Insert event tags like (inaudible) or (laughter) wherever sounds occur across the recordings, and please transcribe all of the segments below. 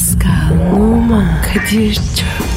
Pascal, Oman, Kadir çok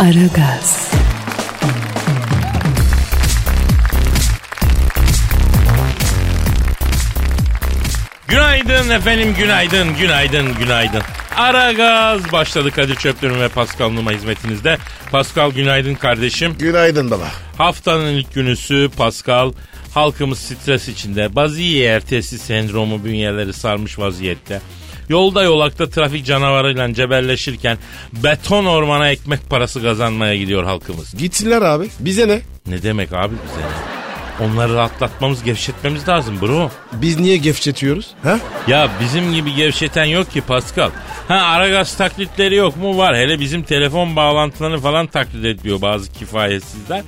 Aragaz, Günaydın efendim, günaydın, günaydın, günaydın. Ara gaz başladı Kadir Çöpler'in ve Pascal Numa hizmetinizde. Pascal günaydın kardeşim. Günaydın baba. Haftanın ilk günüsü Pascal. Halkımız stres içinde. Baziye ertesi sendromu bünyeleri sarmış vaziyette. Yolda yolakta trafik canavarıyla cebelleşirken beton ormana ekmek parası kazanmaya gidiyor halkımız. Gitsinler abi. Bize ne? Ne demek abi bize ne? Onları rahatlatmamız, gevşetmemiz lazım bro. Biz niye gevşetiyoruz? Ha? Ya bizim gibi gevşeten yok ki Pascal. Ha Aragaz taklitleri yok mu? Var. Hele bizim telefon bağlantılarını falan taklit ediyor bazı kifayetsizler.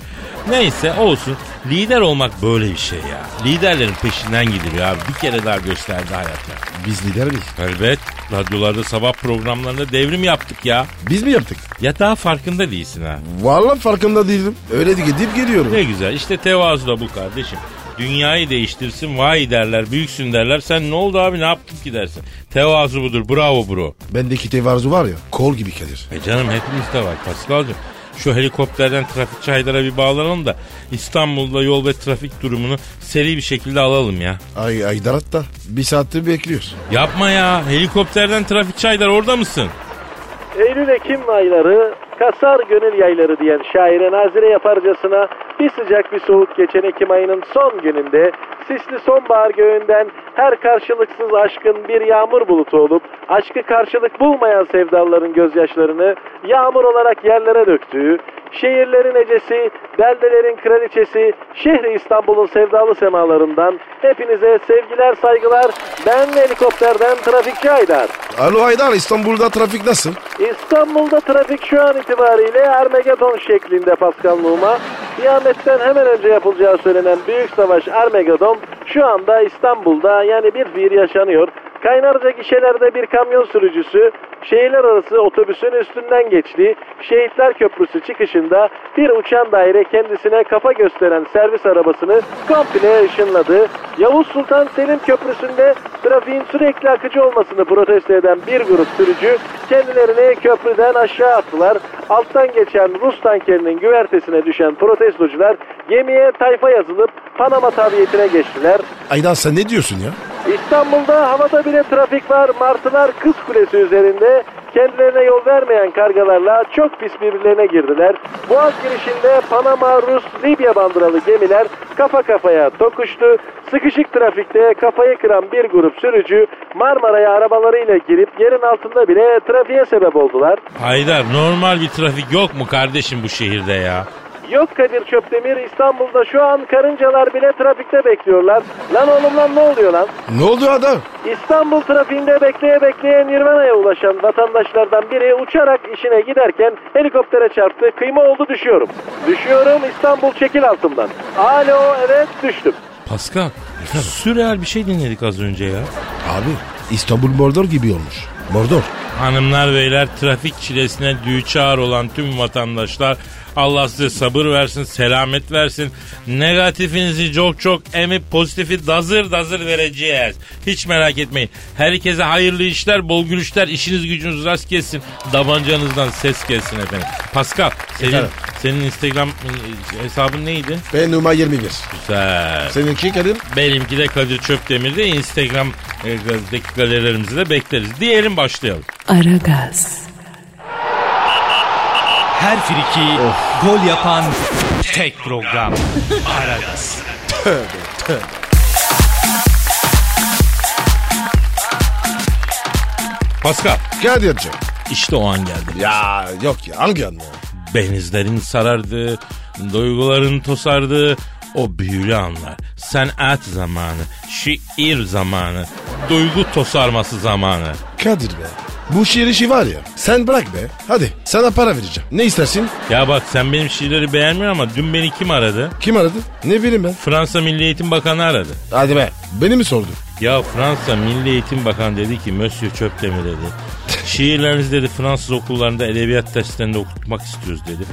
Neyse olsun. Lider olmak böyle bir şey ya. Liderlerin peşinden gidiyor abi. Bir kere daha gösterdi hayat ya. Biz lider miyiz? Evet. Radyolarda sabah programlarında devrim yaptık ya. Biz mi yaptık? Ya daha farkında değilsin ha. Vallahi farkında değilim. Öyle gidip geliyorum. Ne güzel. İşte tevazu da bu kardeşim. Dünyayı değiştirsin vay derler büyüksün derler. Sen ne oldu abi ne yaptın ki dersin. Tevazu budur bravo bro. Bendeki tevarzu var ya kol gibi gelir. E canım hepimizde var Paskal'cığım. Şu helikopterden trafikçi Haydar'a bir bağlanalım da İstanbul'da yol ve trafik durumunu seri bir şekilde alalım ya. Ay Aydarat da bir saattir bekliyoruz. Yapma ya helikopterden trafikçi Haydar orada mısın? Eylül-Ekim ayları kasar gönül yayları diyen şaire nazire yaparcasına bir sıcak bir soğuk geçen Ekim ayının son gününde sisli sonbahar göğünden her karşılıksız aşkın bir yağmur bulutu olup aşkı karşılık bulmayan sevdaların gözyaşlarını yağmur olarak yerlere döktüğü, şehirlerin ecesi, beldelerin kraliçesi, şehri İstanbul'un sevdalı semalarından hepinize sevgiler saygılar ben helikopterden trafikçi Aydar. Alo Aydar İstanbul'da trafik nasıl? İstanbul'da trafik şu an itibariyle Ermegedon şeklinde Pascal Numa. Kıyametten hemen önce yapılacağı söylenen büyük savaş Ermegedon şu anda İstanbul'da yani bir fiil yaşanıyor. Kaynarca gişelerde bir kamyon sürücüsü şehirler arası otobüsün üstünden geçti. Şehitler Köprüsü çıkışında bir uçan daire kendisine kafa gösteren servis arabasını komple ışınladı. Yavuz Sultan Selim Köprüsü'nde trafiğin sürekli akıcı olmasını protesto eden bir grup sürücü kendilerini köprüden aşağı attılar. Alttan geçen Rus tankerinin güvertesine düşen protestocular gemiye tayfa yazılıp Panama tabiyetine geçtiler. Aydar sen ne diyorsun ya? İstanbul'da havada bile trafik var. Martılar Kız Kulesi üzerinde kendilerine yol vermeyen kargalarla çok pis birbirlerine girdiler. Boğaz girişinde Panama, Rus, Libya bandıralı gemiler kafa kafaya tokuştu. Sıkışık trafikte kafayı kıran bir grup sürücü Marmara'ya arabalarıyla girip yerin altında bile trafiğe sebep oldular. Haydar normal bir trafik yok mu kardeşim bu şehirde ya? Yok Kadir Çöptemir İstanbul'da şu an karıncalar bile trafikte bekliyorlar. Lan oğlum lan ne oluyor lan? Ne oldu adam? İstanbul trafiğinde bekleye bekleye Nirvana'ya ulaşan vatandaşlardan biri uçarak işine giderken helikoptere çarptı. Kıyma oldu düşüyorum. Düşüyorum İstanbul çekil altımdan. Alo evet düştüm. Pascal sürreal bir şey dinledik az önce ya. Abi İstanbul Mordor gibi olmuş. Mordor. Hanımlar beyler trafik çilesine düçar olan tüm vatandaşlar Allah size sabır versin, selamet versin. Negatifinizi çok çok emip pozitifi dazır dazır vereceğiz. Hiç merak etmeyin. Herkese hayırlı işler, bol gülüşler, işiniz gücünüz rast gelsin. Davancanızdan ses gelsin efendim. Pascal, senin, Efendim? senin Instagram e, hesabın neydi? Ben numara 21. Güzel. Seninki Kadir? Benimki de Kadir Çöpdemir'de Instagram e, galerilerimizi de bekleriz. Diyelim başlayalım. Aragaz, Her friki gol yapan tek program. Aragaz. Pascal, Kadir'cim. işte o an geldi. Ya yok ya hangi an ya? Benizlerin sarardı, duyguların tosardı, o büyülü anlar. Sanat zamanı, şiir zamanı. duygu tosarması zamanı. Kadir be. Bu şiir işi var ya. Sen bırak be. Hadi sana para vereceğim. Ne istersin? Ya bak sen benim şiirleri beğenmiyorsun ama dün beni kim aradı? Kim aradı? Ne bileyim ben. Fransa Milli Eğitim Bakanı aradı. Hadi be. Beni mi sordun? Ya Fransa Milli Eğitim Bakanı dedi ki Monsieur Çöptemir dedi. (laughs) Şiirlerinizi dedi Fransız okullarında edebiyat derslerinde okutmak istiyoruz dedi.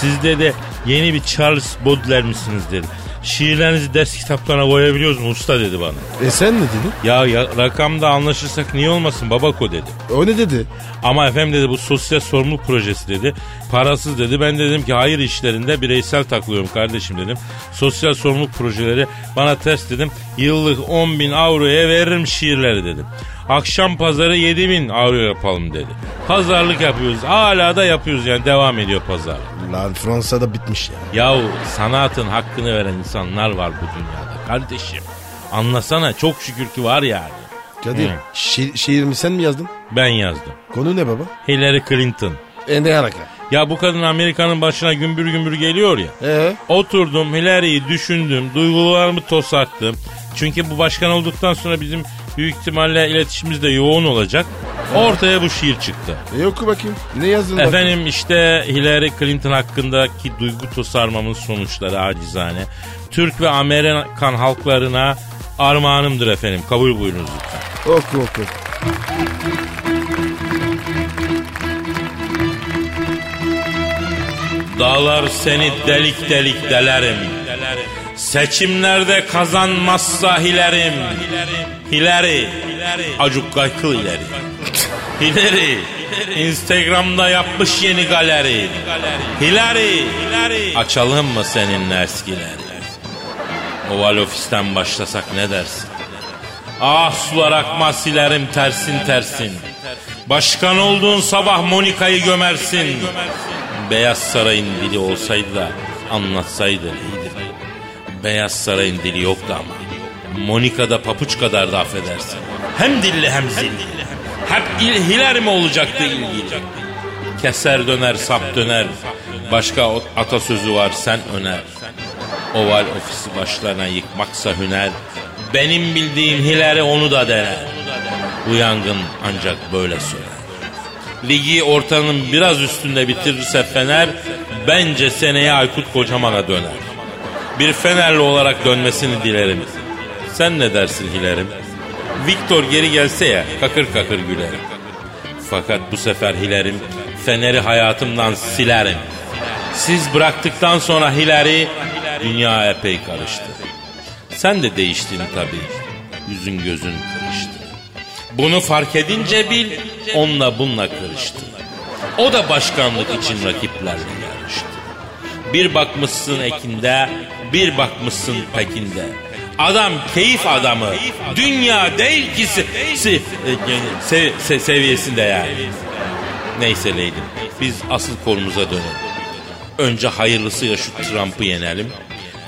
Siz de yeni bir Charles Baudelaire misiniz dedi. Şiirlerinizi ders kitaplarına koyabiliyoruz mu usta dedi bana. E sen ne dedin? Ya, ya rakamda anlaşırsak niye olmasın babako dedi. O ne dedi? Ama efendim dedi bu sosyal sorumluluk projesi dedi. Parasız dedi. Ben de dedim ki hayır işlerinde bireysel takılıyorum kardeşim dedim. Sosyal sorumluluk projeleri bana ters dedim. Yıllık 10 bin avroya veririm şiirleri dedim. Akşam pazarı 7 bin avro yapalım dedi. Pazarlık yapıyoruz. Hala da yapıyoruz yani devam ediyor pazar. Lan Fransa'da bitmiş ya. Yahu sanatın hakkını veren insanlar var bu dünyada kardeşim. Anlasana çok şükür ki var yani. Kadir Hı. şi- şiirimi sen mi yazdın? Ben yazdım. Konu ne baba? Hillary Clinton. E ne alaka? Ya bu kadın Amerika'nın başına gümbür gümbür geliyor ya. Ee? Oturdum Hillary'yi düşündüm. Duygularımı tosarttım. Çünkü bu başkan olduktan sonra bizim büyük ihtimalle iletişimimiz de yoğun olacak. Ortaya bu şiir çıktı. E oku bakayım. Ne yazdın bakayım? Efendim işte Hillary Clinton hakkındaki duygu tosarmamın sonuçları acizane. Türk ve Amerikan halklarına armağanımdır efendim. Kabul buyurunuz lütfen. Oku oku. Dağlar seni delik delik delerim. Seçimlerde kazanmazsa hilerim. Hileri. Acuk kaykıl ileri. Hileri. Instagram'da yapmış yeni galeri. Hileri. Açalım mı seninle eskileri? Oval ofisten başlasak ne dersin? Ah sular akma silerim tersin tersin. Başkan olduğun sabah Monika'yı gömersin. Beyaz Saray'ın dili olsaydı da anlatsaydı iyiydi. Beyaz Saray'ın dili yoktu ama. Monika'da papuç kadar da affedersin. Hem dilli hem zilli. Hep il, hiler mi olacaktı ilgili? Keser döner sap döner. Başka atasözü var sen öner. Oval ofisi başlarına yıkmaksa hüner. Benim bildiğim hileri onu da dener. Bu yangın ancak böyle söner. Ligi ortanın biraz üstünde bitirirse Fener bence seneye Aykut Kocaman'a döner. Bir Fenerli olarak dönmesini dilerim. Sen ne dersin Hilerim? Victor geri gelse ya kakır kakır gülerim. Fakat bu sefer Hilerim Fener'i hayatımdan silerim. Siz bıraktıktan sonra Hileri dünya epey karıştı. Sen de değiştin tabii. Yüzün gözün kırıştı. Bunu fark edince bil onunla bununla kırıştı. O da başkanlık için rakiplerle yarıştı. Bir bakmışsın ekinde, bir bakmışsın pekinde. Adam keyif adamı. Dünya değil ki se- se- se- se- seviyesinde yani. Neyse Leydim. Biz asıl konumuza dönelim. Önce hayırlısıyla şu Trump'ı yenelim.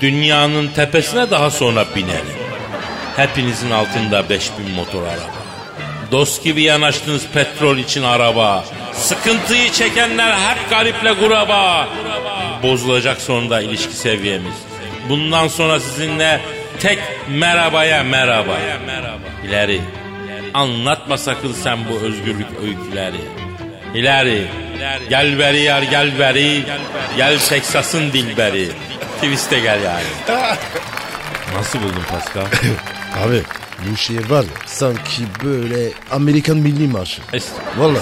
Dünyanın tepesine daha sonra binelim. Hepinizin altında 5000 motor araba. Dost gibi yanaştınız petrol için araba. Sıkıntıyı çekenler hep gariple kuraba. Bozulacak sonunda ilişki seviyemiz. Bundan sonra sizinle tek merhabaya merhaba. İleri. Anlatma sakın sen bu özgürlük öyküleri. İleri. Gel beri yar gel beri. Gel Teksas'ın dilberi. Twist'e gel yani. Nasıl buldun Pascal? Abi bu şiir var ya sanki böyle Amerikan milli marşı. Estağfurullah.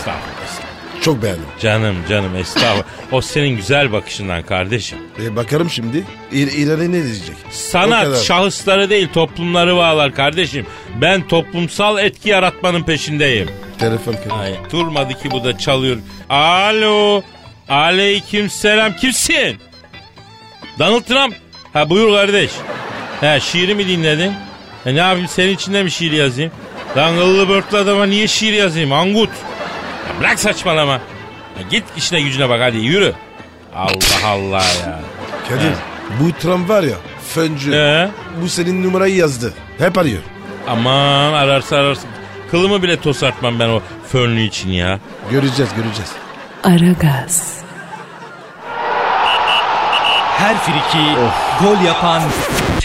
Çok beğendim. Canım canım estağfurullah. o senin güzel bakışından kardeşim. E, bakarım şimdi İl, ileri ne diyecek? Sanat şahısları değil toplumları bağlar kardeşim. Ben toplumsal etki yaratmanın peşindeyim. Telefon kadar. Ay, durmadı ki bu da çalıyor. Alo. Aleyküm selam. Kimsin? Donald Trump. Ha buyur kardeş. Ha şiiri mi dinledin? E ne yapayım senin için de mi şiir yazayım? Lan kıllı börtlü adama niye şiir yazayım? Angut. Ya bırak saçmalama. Ya git işine gücüne bak hadi yürü. Allah Allah ya. Kadir bu Trump var ya föncü. Ee? Bu senin numarayı yazdı. Hep arıyor. Aman ararsa ararsın. Kılımı bile tosartmam ben o fönlü için ya. Göreceğiz göreceğiz. Aragaz, Her friki gol yapan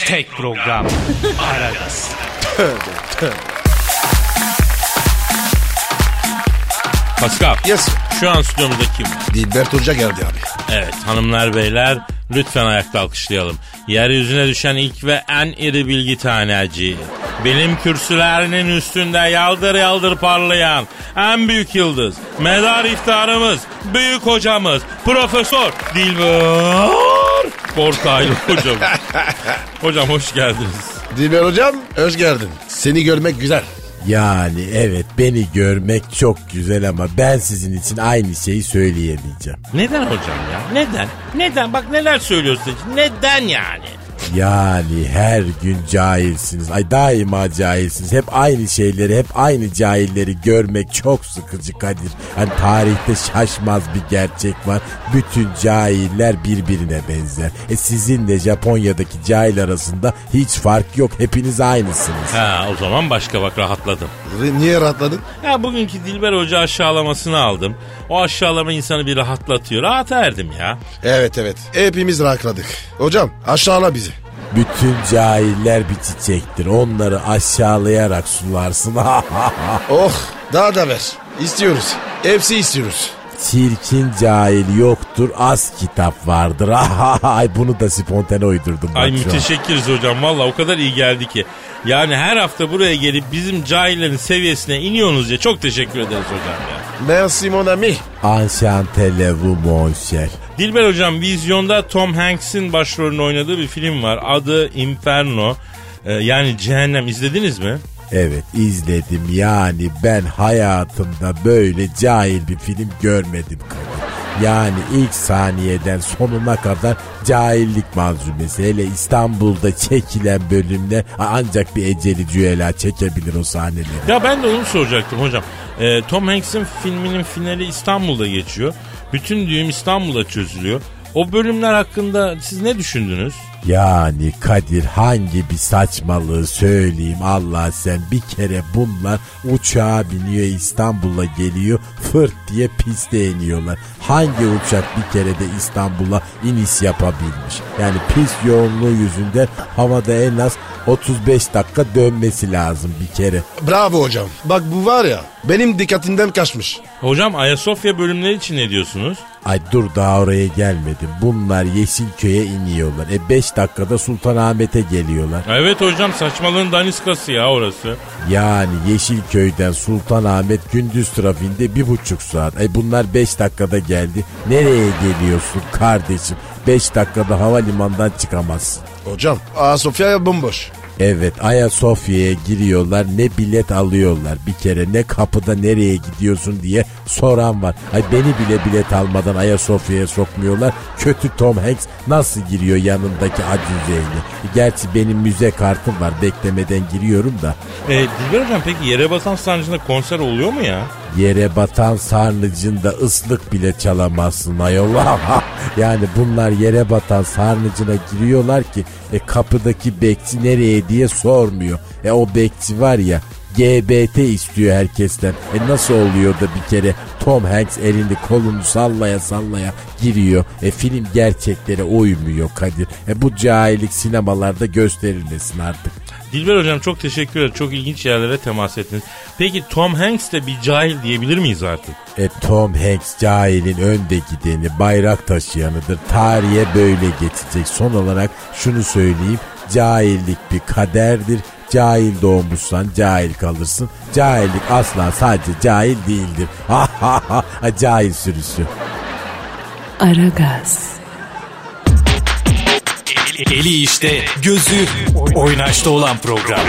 tek program. Aragaz. Pascal. Yes. Şu an stüdyomuzda kim? Dilbert Hoca geldi abi. Evet hanımlar beyler lütfen ayakta alkışlayalım. Yeryüzüne düşen ilk ve en iri bilgi taneci. Bilim kürsülerinin üstünde yaldır yaldır parlayan en büyük yıldız. Medar iftarımız, büyük hocamız, Profesör Dilber Kortaylı hocam. (laughs) hocam hoş geldiniz. Dilber Hocam hoş geldin. Seni görmek güzel. Yani evet beni görmek çok güzel ama ben sizin için aynı şeyi söyleyemeyeceğim. Neden hocam ya? Neden? Neden? Bak neler söylüyorsun. Neden yani? Yani her gün cahilsiniz. Ay daima cahilsiniz. Hep aynı şeyleri, hep aynı cahilleri görmek çok sıkıcı Kadir. Hani tarihte şaşmaz bir gerçek var. Bütün cahiller birbirine benzer. E sizinle Japonya'daki cahil arasında hiç fark yok. Hepiniz aynısınız. Ha o zaman başka bak rahatladım. Niye rahatladın? Ya bugünkü Dilber Hoca aşağılamasını aldım. O aşağılama insanı bir rahatlatıyor. Rahat erdim ya. Evet evet. Hepimiz rahatladık. Hocam aşağıla bizi. Bütün cahiller bir çiçektir. Onları aşağılayarak sularsın. (laughs) Oh daha da ver. İstiyoruz. Hepsi istiyoruz. Çirkin cahil yoktur, az kitap vardır. (laughs) Ay bunu da spontane uydurdum. Ay an. müteşekkiriz hocam. Valla o kadar iyi geldi ki. Yani her hafta buraya gelip bizim cahillerin seviyesine iniyorsunuz ya. Çok teşekkür ederiz hocam ya. Merci mon ami. Enchanté vous mon cher. Dilber hocam vizyonda Tom Hanks'in başrolünü oynadığı bir film var. Adı Inferno. Ee, yani cehennem izlediniz mi? Evet izledim yani ben hayatımda böyle cahil bir film görmedim. Yani ilk saniyeden sonuna kadar cahillik malzumesi. Hele İstanbul'da çekilen bölümde ancak bir eceli cüela çekebilir o sahneleri. Ya ben de onu soracaktım hocam. Ee, Tom Hanks'in filminin finali İstanbul'da geçiyor. Bütün düğüm İstanbul'da çözülüyor. O bölümler hakkında siz ne düşündünüz? Yani Kadir hangi bir saçmalığı söyleyeyim Allah sen bir kere bunlar uçağa biniyor İstanbul'a geliyor fırt diye piste iniyorlar. Hangi uçak bir kere de İstanbul'a iniş yapabilmiş? Yani pist yoğunluğu yüzünden havada en az 35 dakika dönmesi lazım bir kere. Bravo hocam. Bak bu var ya benim dikkatimden kaçmış. Hocam Ayasofya bölümleri için ne diyorsunuz? Ay dur daha oraya gelmedim. Bunlar Yeşilköy'e iniyorlar. E 5 dakikada Sultanahmet'e geliyorlar. Evet hocam saçmalığın daniskası ya orası. Yani Yeşilköy'den Sultanahmet gündüz trafiğinde bir buçuk saat. E bunlar 5 dakikada geldi. Nereye geliyorsun kardeşim? 5 dakikada havalimanından çıkamazsın. Hocam Ayasofya bomboş. Evet Ayasofya'ya giriyorlar ne bilet alıyorlar bir kere ne kapıda nereye gidiyorsun diye soran var. Ay beni bile bilet almadan Ayasofya'ya sokmuyorlar. Kötü Tom Hanks nasıl giriyor yanındaki acizeyle? Gerçi benim müze kartım var beklemeden giriyorum da. E, Dilber hocam peki yere basan sarnıcında konser oluyor mu ya? Yere batan sarnıcında ıslık bile çalamazsın ayol. (laughs) yani bunlar yere batan sarnıcına giriyorlar ki e, kapıdaki bekçi nereye diye sormuyor. E o bekçi var ya GBT istiyor herkesten. E nasıl oluyor da bir kere Tom Hanks elini kolunu sallaya sallaya giriyor. E film gerçeklere uymuyor Kadir. E bu cahillik sinemalarda gösterilmesin artık. Dilber hocam çok teşekkür ederim. Çok ilginç yerlere temas ettiniz. Peki Tom Hanks de bir cahil diyebilir miyiz artık? E Tom Hanks cahilin önde gideni, bayrak taşıyanıdır. Tarihe böyle geçecek. Son olarak şunu söyleyeyim. Cahillik bir kaderdir. Cahil doğmuşsan cahil kalırsın. Cahillik asla sadece cahil değildir. (laughs) Ha ha ha cahil sürüsü. Aragaz, Eli işte, gözü oynaşta olan program.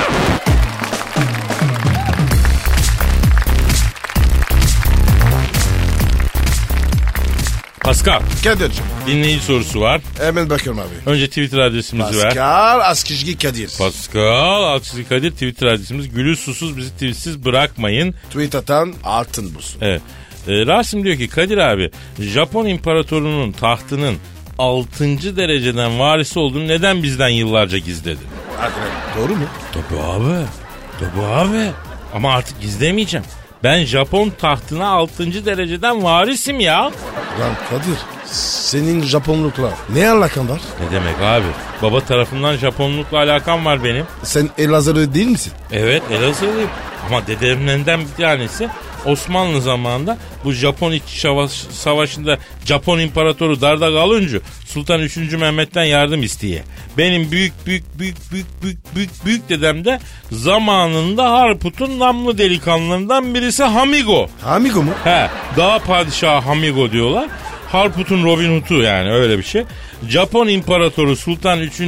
Pascal Kadir'cim dinleyici sorusu var. hemen bakıyorum abi. Önce Twitter adresimizi ver. Pascal Askizgi Kadir. Pascal Altçizgi Kadir Twitter adresimiz. Gülü susuz bizi tweetsiz bırakmayın. Tweet atan altın bulsun. Evet. Ee, Rasim diyor ki Kadir abi Japon imparatorunun tahtının 6. dereceden varisi olduğunu neden bizden yıllarca gizledi? Doğru mu? Tabii abi. Tabii abi. Ama artık gizlemeyeceğim. Ben Japon tahtına 6. dereceden varisim ya. Lan Kadir senin Japonlukla ne alakan var? Ne demek abi? Baba tarafından Japonlukla alakam var benim. Sen Elazığlı değil misin? Evet Elazığlıyım. Ama dedemlerinden bir tanesi Osmanlı zamanında bu Japon İç Savaş, Savaşı'nda Japon İmparatoru darda kalınca Sultan 3. Mehmet'ten yardım isteye. Benim büyük büyük büyük büyük büyük büyük büyük dedem de zamanında Harput'un namlı delikanlılarından birisi Hamigo. Amigo mu? He, dağ padişahı Hamigo diyorlar. Harput'un Robin Hood'u yani öyle bir şey. Japon İmparatoru Sultan 3.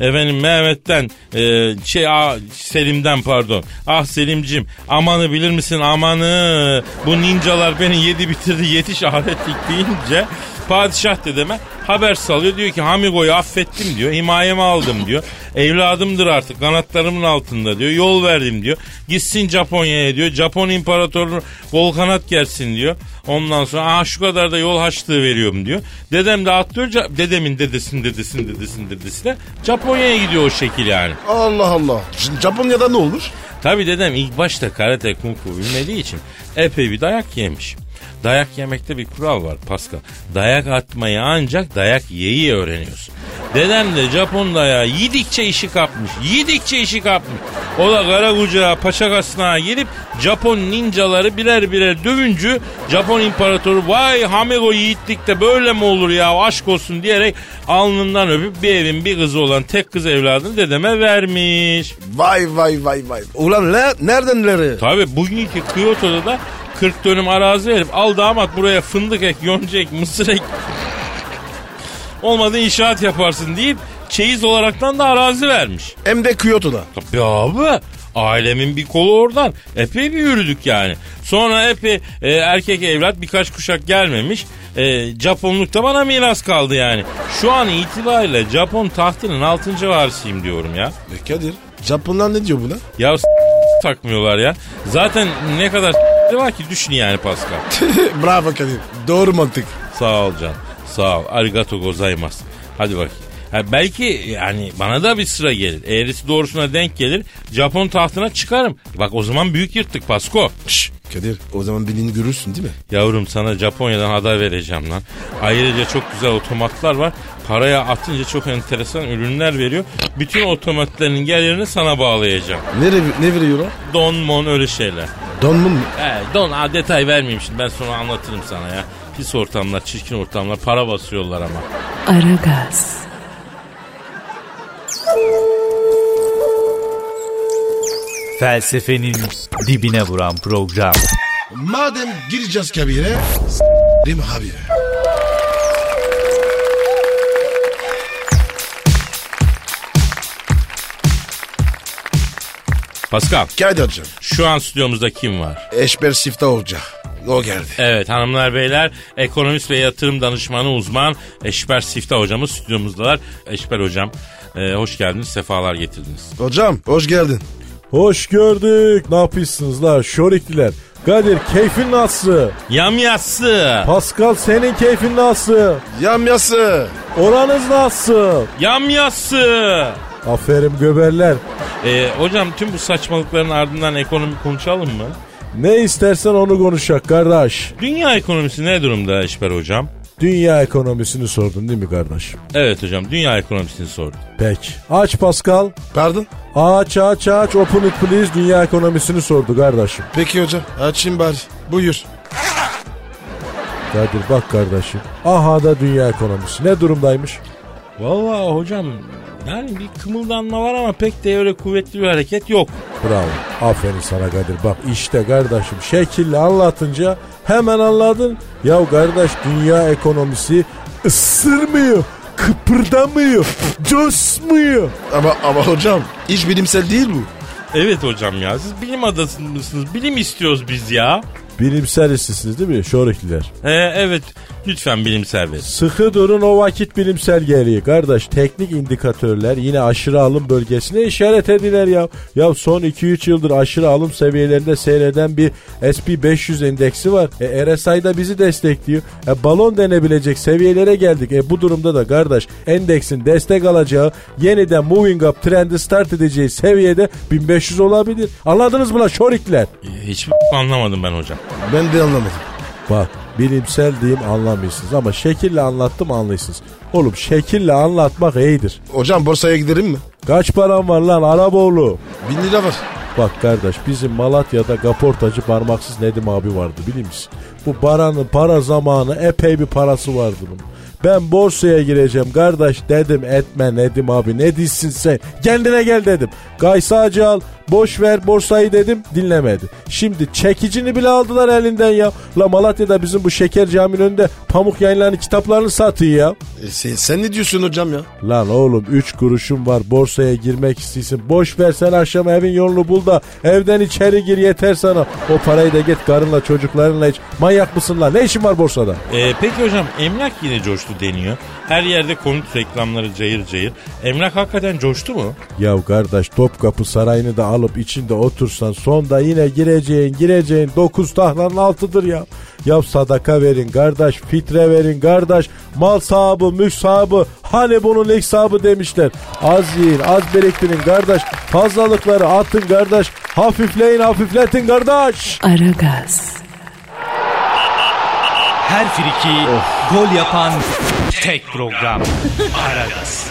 efendim Mehmet'ten e, şey ah, Selim'den pardon. Ah Selim'cim amanı bilir misin amanı bu ninjalar beni yedi bitirdi yetiş aletlik deyince padişah dedeme haber salıyor diyor ki Hamigo'yu affettim diyor himayeme aldım diyor. Evladımdır artık kanatlarımın altında diyor yol verdim diyor. Gitsin Japonya'ya diyor Japon imparatorunu kol kanat gersin diyor. Ondan sonra aha şu kadar da yol haçlığı veriyorum diyor. Dedem de atlıyor dedemin dedesinin dedesinin dedesinin dedesi de Japonya'ya gidiyor o şekil yani. Allah Allah. Şimdi Japonya'da ne olmuş? Tabi dedem ilk başta karate kung fu bilmediği için epey bir dayak yemiş. Dayak yemekte bir kural var Pascal. Dayak atmayı ancak dayak yeyi öğreniyorsun. Dedem de Japon dayağı yedikçe işi kapmış. Yedikçe işi kapmış. O da kara kucağa paşa kasnağa girip Japon ninjaları birer birer dövüncü Japon imparatoru vay Hamigo yiğitlik de böyle mi olur ya aşk olsun diyerek alnından öpüp bir evin bir kızı olan tek kız evladını dedeme vermiş. Vay vay vay vay. Ulan ne, nereden nereye? Tabi bugünkü Kyoto'da da 40 dönüm arazi verip al damat buraya fındık ek, yonca ek, mısır ek. Olmadı inşaat yaparsın deyip çeyiz olaraktan da arazi vermiş. Hem de Kyoto'da. Tabii abi ailemin bir kolu oradan. Epey bir yürüdük yani. Sonra epey e, erkek evlat birkaç kuşak gelmemiş. E, Japonlukta bana miras kaldı yani. Şu an itibariyle Japon tahtının 6. varisiyim diyorum ya. E Kadir, Japonlar ne diyor buna? Ya s- takmıyorlar ya. Zaten ne kadar var ki düşün yani Pascal. (laughs) Bravo Kadir. Doğru mantık. Sağ ol can. Sağ ol. Arigato gozaimasu. Hadi bakayım. Ha, belki yani bana da bir sıra gelir. Eğrisi doğrusuna denk gelir. Japon tahtına çıkarım. Bak o zaman büyük yırttık Pasko. Şşş, Kadir o zaman birini görürsün değil mi? Yavrum sana Japonya'dan haber vereceğim lan. Ayrıca çok güzel otomatlar var. Paraya atınca çok enteresan ürünler veriyor. Bütün otomatların gelirini sana bağlayacağım. Ne, ne veriyorlar? Don mon öyle şeyler. Donmun mu? He, don ha, detay vermeyeyim şimdi ben sonra anlatırım sana ya. Pis ortamlar, çirkin ortamlar para basıyorlar ama. Aragaz, Felsefenin dibine vuran program. Madem gireceğiz kabire, s**rim abi. Pascal Kadir'cim, şu an stüdyomuzda kim var? Eşber Sifta Hoca. O geldi. Evet hanımlar beyler ekonomist ve yatırım danışmanı uzman Eşber Sifta hocamız stüdyomuzdalar. Eşber hocam e, hoş geldiniz sefalar getirdiniz. Hocam, hoş geldin. Hoş gördük. Ne yapıyorsunuz la şorikliler? Kadir keyfin nasıl? Yamyası. Pascal senin keyfin nasıl? Yamyası. Oranız nasıl? Yamyası. Aferin göberler. E, hocam tüm bu saçmalıkların ardından ekonomi konuşalım mı? Ne istersen onu konuşacak kardeş. Dünya ekonomisi ne durumda Eşber hocam? Dünya ekonomisini sordun değil mi kardeş? Evet hocam dünya ekonomisini sordum. Peki. Aç Pascal. Pardon? Aç aç aç open it please dünya ekonomisini sordu kardeşim. Peki hocam, açayım bari. Buyur. Kadir bak kardeşim. Aha da dünya ekonomisi. Ne durumdaymış? Vallahi hocam yani bir kımıldanma var ama pek de öyle kuvvetli bir hareket yok. Bravo. Aferin sana Kadir. Bak işte kardeşim şekille anlatınca hemen anladın. Ya kardeş dünya ekonomisi ısırmıyor, kıpırdamıyor, coşmuyor. Ama ama hocam, iş bilimsel değil bu. Evet hocam ya siz bilim adası mısınız? Bilim istiyoruz biz ya. Bilimsel işsizsiniz değil mi şorikliler? Ee, evet lütfen bilimsel verin. Sıkı durun o vakit bilimsel geliyor. Kardeş teknik indikatörler yine aşırı alım bölgesine işaret ediler ya. Ya son 2-3 yıldır aşırı alım seviyelerinde seyreden bir SP500 endeksi var. E, RSI da bizi destekliyor. E, balon denebilecek seviyelere geldik. E, bu durumda da kardeş endeksin destek alacağı yeniden moving up trendi start edeceği seviyede 1500 olabilir. Anladınız mı lan şorikler? Hiç anlamadım ben hocam. Ben de anlamadım. Bak bilimsel diyeyim anlamıyorsunuz ama şekille anlattım anlıyorsunuz. Oğlum şekille anlatmak iyidir. Hocam borsaya giderim mi? Kaç param var lan Araboğlu? Bin lira var. Bak kardeş bizim Malatya'da kaportacı parmaksız Nedim abi vardı biliyor musun? Bu paranın para zamanı epey bir parası vardı bunun. Ben borsaya gireceğim kardeş dedim etme Nedim abi ne değilsin sen kendine gel dedim. Gaysacı al boş ver borsayı dedim dinlemedi. Şimdi çekicini bile aldılar elinden ya. La Malatya'da bizim bu şeker caminin önünde pamuk yayınlarını kitaplarını satıyor ya. E, sen, sen ne diyorsun hocam ya? Lan oğlum 3 kuruşum var borsaya girmek istiyorsun. Boş ver sen akşam evin yolunu bul da evden içeri gir yeter sana. O parayı da git karınla çocuklarınla iç. Manyak mısın lan ne işin var borsada? Ee, peki hocam emlak yine coştu deniyor. Her yerde konut reklamları cayır cayır. Emlak hakikaten coştu mu? Ya kardeş Topkapı Sarayı'nı da alıp içinde otursan sonda yine gireceğin gireceğin 9 tahlanın altıdır ya. Ya sadaka verin kardeş, fitre verin kardeş, mal sahibi, mülk sahibi, hani bunun ilk sahibi demişler. Az yiyin, az biriktirin kardeş, fazlalıkları atın kardeş, hafifleyin, hafifletin kardeş. Aragaz, Her friki gol yapan tek program. Aragaz.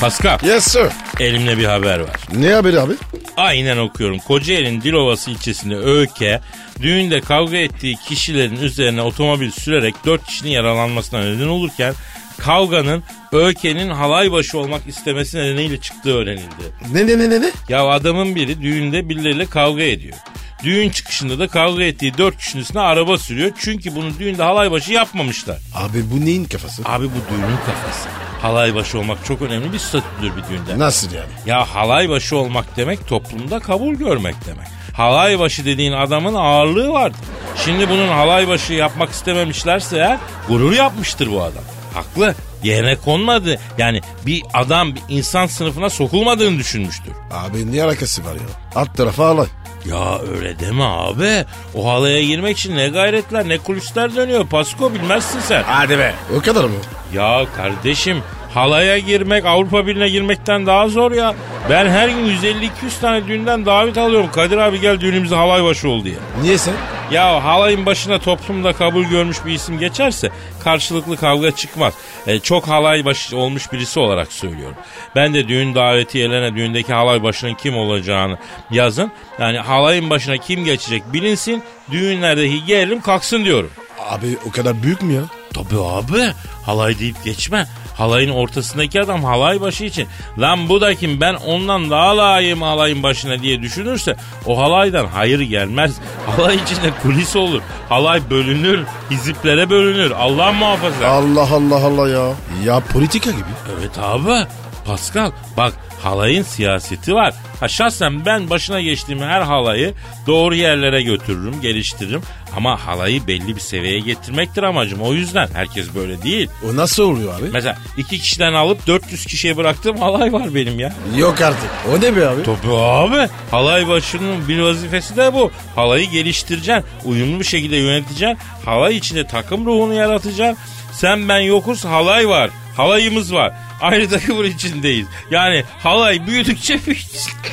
Pascal Yes sir. elimde bir haber var. Ne haberi abi? Aynen okuyorum. Kocaeli'nin Dilovası ilçesinde Öğke düğünde kavga ettiği kişilerin üzerine otomobil sürerek 4 kişinin yaralanmasına neden olurken kavganın Öğke'nin halay başı olmak istemesi nedeniyle çıktığı öğrenildi. Ne ne ne ne ne? Ya adamın biri düğünde birileriyle kavga ediyor. Düğün çıkışında da kavga ettiği dört kişinin üstüne araba sürüyor. Çünkü bunu düğünde halay başı yapmamışlar. Abi bu neyin kafası? Abi bu düğünün kafası. Halay başı olmak çok önemli bir statüdür bir düğünde. Nasıl yani? Ya halay başı olmak demek toplumda kabul görmek demek. Halay başı dediğin adamın ağırlığı vardır. Şimdi bunun halay başı yapmak istememişlerse eğer gurur yapmıştır bu adam. Haklı. Yerine konmadı. Yani bir adam bir insan sınıfına sokulmadığını düşünmüştür. Abi ne alakası var ya? Alt tarafa alay. Ya öyle deme abi. O halaya girmek için ne gayretler ne kulisler dönüyor. Pasko bilmezsin sen. Hadi be. O kadar mı? Ya kardeşim halaya girmek Avrupa Birliği'ne girmekten daha zor ya. Ben her gün 150-200 tane düğünden davet alıyorum. Kadir abi gel düğünümüze halay başı ol diye. Niye sen? Ya halayın başına toplumda kabul görmüş bir isim geçerse karşılıklı kavga çıkmaz. E, çok halay başı olmuş birisi olarak söylüyorum. Ben de düğün davetiyelerine düğündeki halay başının kim olacağını yazın. Yani halayın başına kim geçecek bilinsin. Düğünlerdeki gerilim kalksın diyorum. Abi o kadar büyük mü ya? Tabii abi halay deyip geçme. Halayın ortasındaki adam halay başı için. Lan bu da kim ben ondan daha layığım halayın başına diye düşünürse o halaydan hayır gelmez. Halay içinde kulis olur. Halay bölünür. Hiziplere bölünür. Allah muhafaza. Allah Allah Allah ya. Ya politika gibi. Evet abi. Pascal bak halayın siyaseti var. Ha şahsen ben başına geçtiğim her halayı doğru yerlere götürürüm, geliştiririm. Ama halayı belli bir seviyeye getirmektir amacım. O yüzden herkes böyle değil. O nasıl oluyor abi? Mesela iki kişiden alıp 400 kişiye bıraktığım halay var benim ya. Yok artık. O ne be abi? Tabii abi. Halay başının bir vazifesi de bu. Halayı geliştireceksin. Uyumlu bir şekilde yöneteceksin. Halay içinde takım ruhunu yaratacaksın. Sen ben yokuz halay var. Halayımız var. Aynı takımın içindeyiz. Yani halay büyüdükçe büyüyecek. (laughs)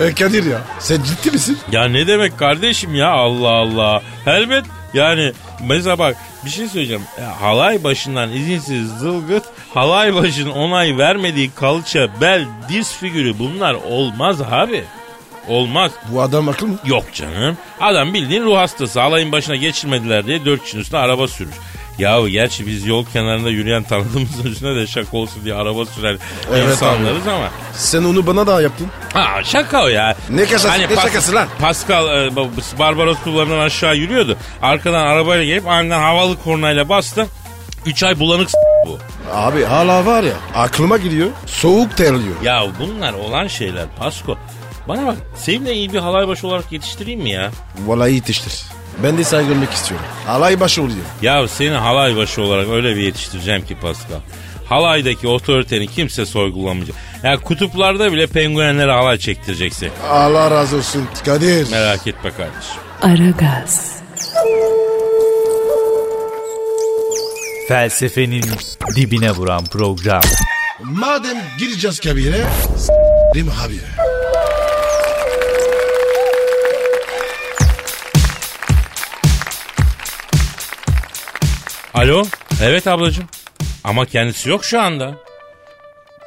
E, Kadir ya. Sen ciddi misin? Ya ne demek kardeşim ya Allah Allah. Elbet yani mesela bak bir şey söyleyeceğim. Ya, halay başından izinsiz zılgıt halay başının onay vermediği kalça, bel, diz figürü bunlar olmaz abi. Olmaz. Bu adam akıl mı? Yok canım. Adam bildiğin ruh hastası. Halayın başına geçirmediler diye dört kişinin üstüne araba sürmüş. Ya gerçi biz yol kenarında yürüyen tanıdığımızın (laughs) üstüne de şaka olsun diye araba süren Evet insanlarız ama. Sen onu bana da yaptın. Ha şaka o ya. Ne şakası- ne Pas- şakası lan? Pascal e, Barbaros kullarından aşağı yürüyordu. Arkadan arabayla gelip aniden havalı kornayla bastı. Üç ay bulanık s- bu. Abi hala var ya aklıma giriyor. Soğuk terliyor. Ya bunlar olan şeyler Pasko. Bana bak seninle iyi bir halay başı olarak yetiştireyim mi ya? Vallahi yetiştir. Ben de görmek istiyorum. Alay başı oluyor. Ya seni halay başı olarak öyle bir yetiştireceğim ki Pascal. Halaydaki otoriteni kimse sorgulamayacak. Ya kutuplarda bile penguenlere halay çektireceksin. Allah razı olsun Kadir. Merak etme kardeşim. Aragaz, Felsefenin dibine vuran program. Madem gireceğiz kabire s**rim abi. Alo? Evet ablacığım. Ama kendisi yok şu anda.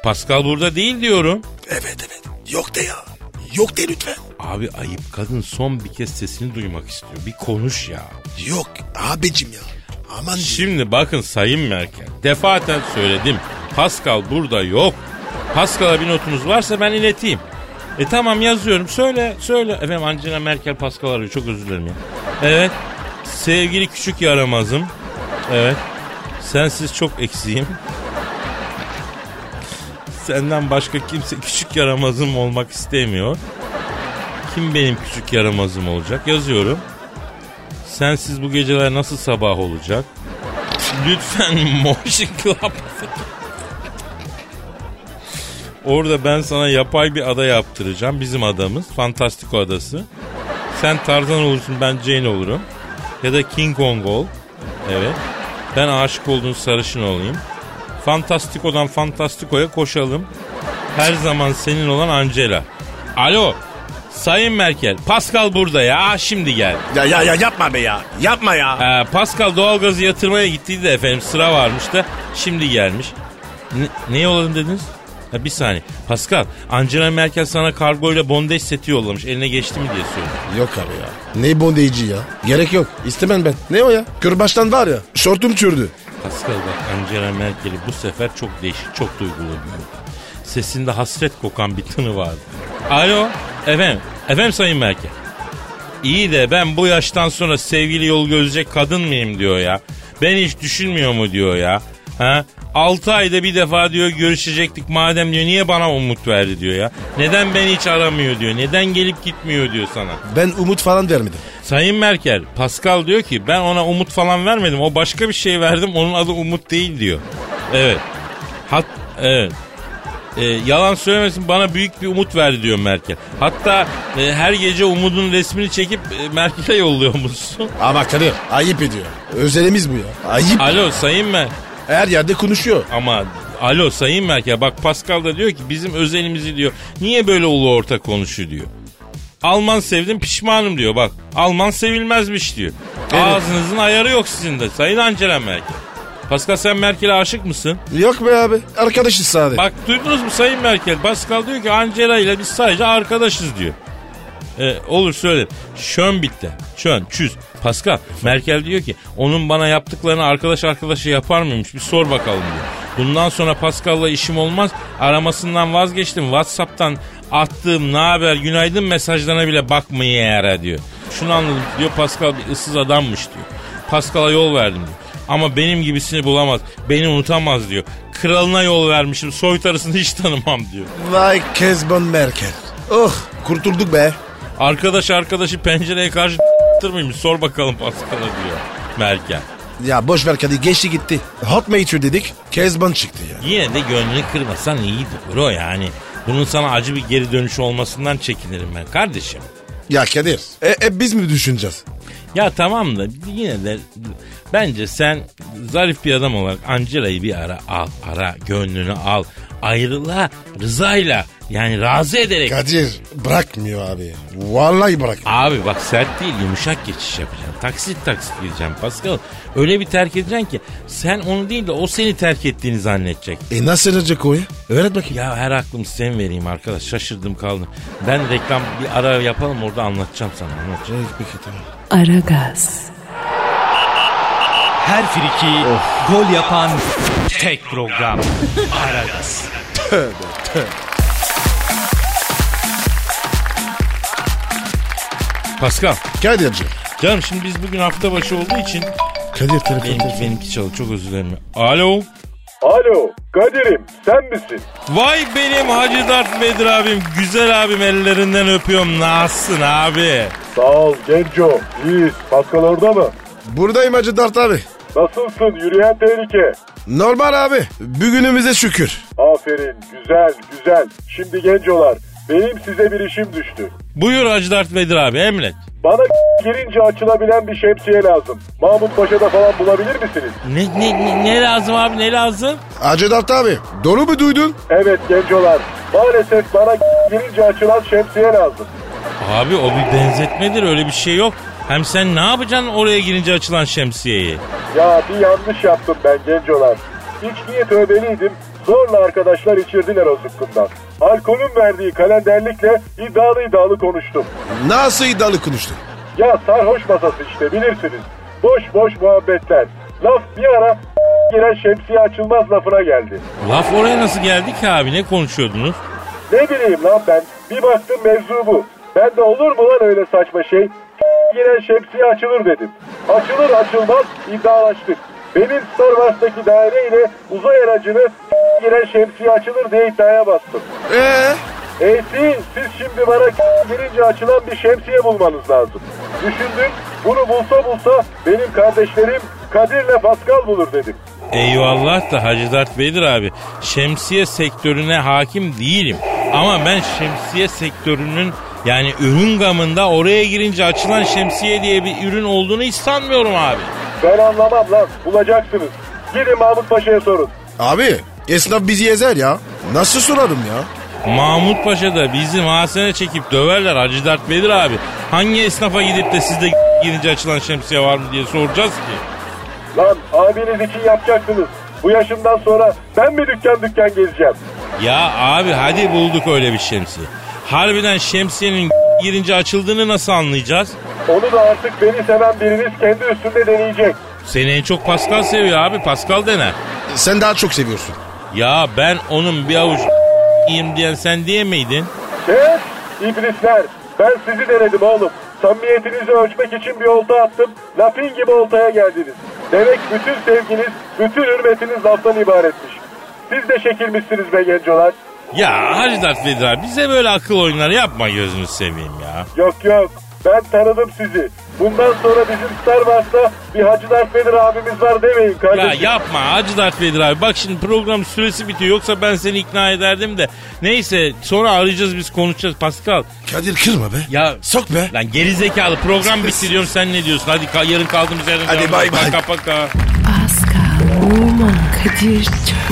Pascal burada değil diyorum. Evet evet. Yok de ya. Yok de lütfen. Abi ayıp kadın son bir kez sesini duymak istiyor. Bir konuş ya. Yok abicim ya. Aman Şimdi bakın Sayın Merkel. Defaten söyledim. Pascal burada yok. Pascal'a bir notunuz varsa ben ileteyim. E tamam yazıyorum. Söyle söyle. Efendim Angela Merkel Pascal arıyor. Çok özür dilerim ya. Evet. Sevgili küçük yaramazım. Evet. Sensiz çok eksiğim. Senden başka kimse küçük yaramazım olmak istemiyor. Kim benim küçük yaramazım olacak? Yazıyorum. Sensiz bu geceler nasıl sabah olacak? Lütfen (laughs) Motion Club. Orada ben sana yapay bir ada yaptıracağım. Bizim adamız. Fantastiko adası. Sen Tarzan olursun ben Jane olurum. Ya da King Kong ol. Evet. Ben aşık olduğun sarışın olayım. Fantastiko'dan Fantastiko'ya koşalım. Her zaman senin olan Angela. Alo. Sayın Merkel. Pascal burada ya. Ah, Şimdi gel. Ya ya ya yapma be ya. Yapma ya. Ee, Pascal doğalgazı yatırmaya gittiydi de efendim sıra varmış da şimdi gelmiş. Ne, ne yolladım dediniz? Ha, bir saniye. Pascal, Angela Merkel sana kargoyla bondage seti yollamış. Eline geçti mi diye soruyor. Yok abi ya. Ne bondage ya? Gerek yok. İstemem ben. Ne o ya? Kırbaçtan var ya. Şortum çürdü. Pascal bak Angela Merkel'i bu sefer çok değişik, çok duygulu gördüm. Sesinde hasret kokan bir tını vardı. Alo, efendim, efendim Sayın Merkel. İyi de ben bu yaştan sonra sevgili yol gözecek kadın mıyım diyor ya. Ben hiç düşünmüyor mu diyor ya. Ha? 6 ayda bir defa diyor görüşecektik madem diyor niye bana umut verdi diyor ya. Neden beni hiç aramıyor diyor. Neden gelip gitmiyor diyor sana. Ben umut falan vermedim. Sayın Merkel, Pascal diyor ki ben ona umut falan vermedim. O başka bir şey verdim. Onun adı umut değil diyor. Evet. Hat evet. Ee, yalan söylemesin bana büyük bir umut verdi diyor Merkel. Hatta e, her gece umudun resmini çekip e, Merkel'e yolluyormuşsun. Ama Kadir ayıp ediyor. Özelimiz bu ya. Ayıp. Alo Sayın Merkel. Her yerde konuşuyor. Ama alo Sayın Merkel bak Pascal da diyor ki bizim özelimizi diyor. Niye böyle ulu orta konuşuyor diyor. Alman sevdim pişmanım diyor bak. Alman sevilmezmiş diyor. Evet. Ağzınızın ayarı yok sizin de Sayın Angela Merkel. Pascal sen Merkel'e aşık mısın? Yok be abi. Arkadaşız sadece. Bak duydunuz mu Sayın Merkel? Pascal diyor ki Angela ile biz sadece arkadaşız diyor. Ee, olur söyle. Şön bitti. Şön, çüz. Pascal, Merkel diyor ki onun bana yaptıklarını arkadaş arkadaşı yapar mıymış bir sor bakalım diyor. Bundan sonra Pascal'la işim olmaz. Aramasından vazgeçtim. Whatsapp'tan attığım ne haber günaydın mesajlarına bile bakmaya yara diyor. Şunu anladım diyor Pascal bir ıssız adammış diyor. Pascal'a yol verdim diyor. Ama benim gibisini bulamaz. Beni unutamaz diyor. Kralına yol vermişim. Soytarısını hiç tanımam diyor. Vay Kezban Merkel. Oh kurtulduk be. Arkadaş arkadaşı pencereye karşı mıymış? Sor bakalım Pascal'a diyor Merkel. Ya boş ver Kadir geçti gitti. Hot Mature dedik. Kezban çıktı ya. Yine de gönlünü kırmasan iyiydi bro yani. Bunun sana acı bir geri dönüşü olmasından çekinirim ben kardeşim. Ya Kadir. E, e biz mi düşüneceğiz? Ya tamam da yine de bence sen zarif bir adam olarak Angela'yı bir ara al. Ara gönlünü al. Ayrıla rızayla yani razı ederek. Kadir bırakmıyor abi. Vallahi bırakmıyor. Abi bak sert değil yumuşak geçiş yapacaksın. Taksit taksit gideceksin Pascal. Öyle bir terk edeceksin ki sen onu değil de o seni terk ettiğini zannedecek. E nasıl edecek o ya? Öğret bakayım. Ya her aklım sen vereyim arkadaş şaşırdım kaldım. Ben reklam bir ara yapalım orada anlatacağım sana anlatacağım. Peki, peki tamam. Aragaz, Her friki gol yapan tek program. Aragaz. Pascal Kadir'cim. canım şimdi biz bugün hafta başı olduğu için Kadir telefon. benimki, benimki çalıyor çok özür dilerim. Alo. Alo Kadir'im sen misin? Vay benim Hacı Dert Bedir abim güzel abim ellerinden öpüyorum nasılsın abi? Sağ ol Genco. İyiyiz. Pascal orada mı? Buradayım Hacı Dert abi. Nasılsın? Yürüyen tehlike. Normal abi. Bugünümüze şükür. Aferin. Güzel güzel. Şimdi Gencolar. Benim size bir işim düştü. Buyur Hacı Dert Bedir abi emret. Bana (laughs) girince açılabilen bir şemsiye lazım. Mahmut Paşa'da falan bulabilir misiniz? Ne, ne, ne, ne lazım abi ne lazım? Hacı Dert abi. Doğru mu duydun? Evet Gencolar. Maalesef bana (laughs) girince açılan şemsiye lazım. Abi o bir benzetmedir öyle bir şey yok. Hem sen ne yapacaksın oraya girince açılan şemsiyeyi? Ya bir yanlış yaptım ben Gencolar. içkiye tövbeliydim. Zorla arkadaşlar içirdiler o zıkkımdan. Alkolün verdiği kalenderlikle iddialı iddialı konuştum. Nasıl iddialı konuştun? Ya sarhoş masası işte bilirsiniz. Boş boş muhabbetler. Laf bir ara giren şemsiye açılmaz lafına geldi. Laf oraya nasıl geldi ki abi ne konuşuyordunuz? Ne bileyim lan ben. Bir baktım mevzu bu. Ben de olur mu lan öyle saçma şey? Giren şemsiye açılır dedim. Açılır açılmaz iddialaştık. Benim Star Wars'taki daireyle uzay aracını (laughs) giren şemsiye açılır diye iddiaya bastım. Eee? Eysi siz şimdi bana (laughs) girince açılan bir şemsiye bulmanız lazım. Düşündüm bunu bulsa bulsa benim kardeşlerim Kadir'le Pascal bulur dedim. Eyvallah da Hacı Dert Vedir abi şemsiye sektörüne hakim değilim. Ama ben şemsiye sektörünün yani ürün gamında oraya girince açılan şemsiye diye bir ürün olduğunu hiç sanmıyorum abi. Ben anlamam lan bulacaksınız. Gidin Mahmut Paşa'ya sorun. Abi esnaf bizi ezer ya. Nasıl sorarım ya? Mahmut Paşa da bizi mahzene çekip döverler Hacı Dert Vedir abi. Hangi esnafa gidip de sizde girince açılan şemsiye var mı diye soracağız ki. Lan abiniz için yapacaksınız. Bu yaşımdan sonra ben mi dükkan dükkan gezeceğim? Ya abi hadi bulduk öyle bir şemsiye. Harbiden şemsiyenin girince açıldığını nasıl anlayacağız? Onu da artık beni seven biriniz kendi üstünde deneyecek. Seni en çok Pascal seviyor abi. Pascal dene. Sen daha çok seviyorsun. Ya ben onun bir avuç yiyeyim diyen sen diye miydin? Kes iblisler. Ben sizi denedim oğlum. Samimiyetinizi ölçmek için bir olta attım. Lapin gibi oltaya geldiniz. Demek bütün sevginiz, bütün hürmetiniz laftan ibaretmiş. Siz de şekilmişsiniz be gencolar. Ya Hacı Dert Vedir abi bize böyle akıl oyunları yapma gözünü seveyim ya. Yok yok. Ben tanıdım sizi. Bundan sonra bizim Star Wars'ta bir Hacı Dert Vedir abimiz var demeyin Ya kardeşim. yapma Hacı Dert Vedir abi. Bak şimdi program süresi bitiyor. Yoksa ben seni ikna ederdim de. Neyse sonra arayacağız biz konuşacağız Pascal. Kadir kırma be. Ya Sok be. Lan gerizekalı program bitti diyorum sen ne diyorsun? Hadi ka- yarın kaldığımız yerden Hadi devam bay edelim. bay. Paka paka. Pascal, Oman, Kadir çok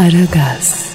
Aragaz.